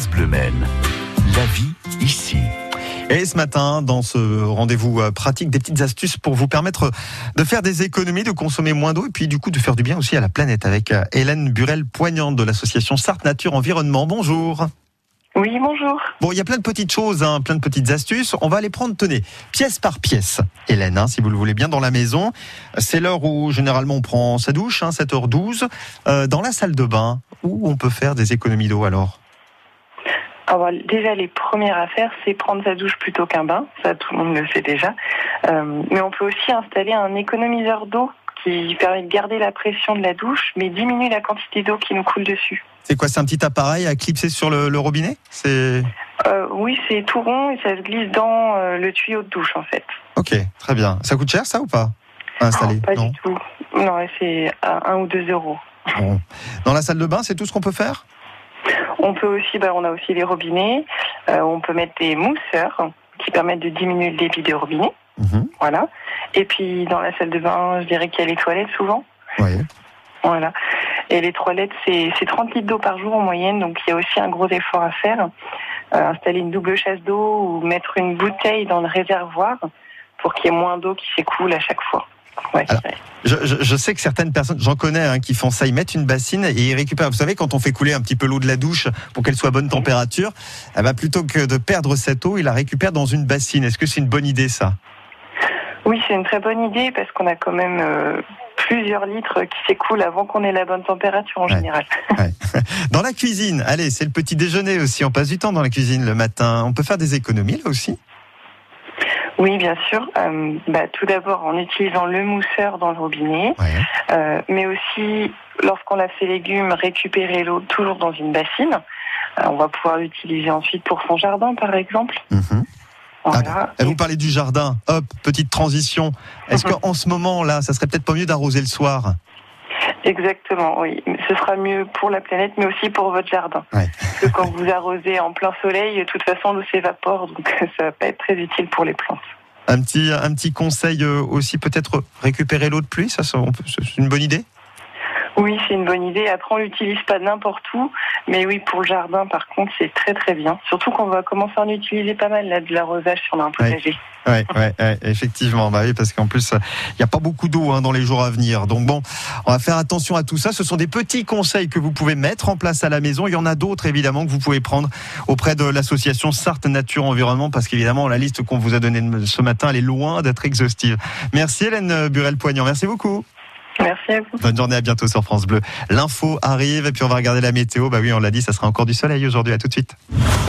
France Bleu Maine. La vie ici. Et ce matin, dans ce rendez-vous euh, pratique, des petites astuces pour vous permettre de faire des économies, de consommer moins d'eau et puis du coup de faire du bien aussi à la planète avec euh, Hélène Burel-Poignante de l'association Sartre Nature Environnement. Bonjour. Oui, bonjour. Bon, il y a plein de petites choses, hein, plein de petites astuces. On va les prendre, tenez, pièce par pièce. Hélène, hein, si vous le voulez bien, dans la maison. C'est l'heure où généralement on prend sa douche, hein, 7h12. Euh, dans la salle de bain, où on peut faire des économies d'eau alors? Alors, déjà, les premières à faire, c'est prendre sa douche plutôt qu'un bain. Ça, tout le monde le sait déjà. Euh, mais on peut aussi installer un économiseur d'eau qui permet de garder la pression de la douche, mais diminue la quantité d'eau qui nous coule dessus. C'est quoi C'est un petit appareil à clipser sur le, le robinet? C'est Euh, oui, c'est tout rond et ça se glisse dans euh, le tuyau de douche, en fait. Ok, très bien. Ça coûte cher ça ou pas? À installer Non, pas Non? du tout. Non, c'est à 1 ou 2 euros. Bon. Dans la salle de bain, c'est tout ce qu'on peut faire? On peut aussi, bah, on a aussi les robinets. Euh, on peut mettre des mousseurs qui permettent de diminuer le débit des robinets. Mhm. Voilà. Et puis dans la salle de bain, je dirais qu'il y a les toilettes souvent. Oui. Voilà. Et les toilettes, c'est c'est 30 litres d'eau par jour en moyenne, donc il y a aussi un gros effort à faire. Euh, installer une double chasse d'eau ou mettre une bouteille dans le réservoir pour qu'il y ait moins d'eau qui s'écoule à chaque fois. Ouais, Alors, ouais. Je, je- je sais que certaines personnes, j'en connais, hein, qui font ça. Ils mettent une bassine et ils récupèrent. Vous savez, quand on fait couler un petit peu l'eau de la douche pour qu'elle soit à bonne température, eh ben, plutôt que de perdre cette eau, ils la récupèrent dans une bassine. Est-ce que c'est une bonne idée ça? Oui, c'est une très bonne idée parce qu'on a quand même euh, plusieurs litres qui s'écoulent avant qu'on ait la bonne température en Ouais. général. Dans la cuisine, allez, c'est le petit déjeuner aussi. On passe du temps dans la cuisine le matin. On peut faire des économies là aussi? Oui, bien sûr. Euh, bah, tout d'abord en utilisant le mousseur dans le robinet, Ouais. euh, mais aussi lorsqu'on lave ses légumes, récupérer l'eau toujours dans une bassine. Euh, on va pouvoir l'utiliser ensuite pour son jardin, par exemple. Mhm. Voilà. Et vous parlez du jardin. Hop, petite transition. Est-ce qu'en ce moment là, ça serait peut-être pas mieux d'arroser le soir? Exactement, oui. Ce sera mieux pour la planète, mais aussi pour votre jardin. Ouais. Parce que quand vous arrosez en plein soleil, de toute façon, l'eau s'évapore, donc ça va pas être très utile pour les plantes. Un petit, un petit conseil euh, aussi, peut-être récupérer l'eau de pluie. Ça, c'est une bonne idée? Oui, c'est une bonne idée. Après, on l'utilise pas n'importe où, mais oui, pour le jardin, par contre, c'est très très bien. Surtout qu'on va commencer à en utiliser pas mal là de l'arrosage a un potager. Ouais, ouais, ouais, effectivement, bah oui, parce qu'en plus, il n'y a pas beaucoup d'eau hein, dans les jours à venir. Donc bon, on va faire attention à tout ça. Ce sont des petits conseils que vous pouvez mettre en place à la maison. Il y en a d'autres évidemment que vous pouvez prendre auprès de l'association Sarthe Nature Environnement, parce qu'évidemment la liste qu'on vous a donnée ce matin, elle est loin d'être exhaustive. Merci Hélène Burel-Poignant, merci beaucoup. Merci à vous. Bonne journée, à bientôt sur France Bleu. L'info arrive et puis on va regarder la météo. Bah oui, on l'a dit, ça sera encore du soleil aujourd'hui. À tout de suite.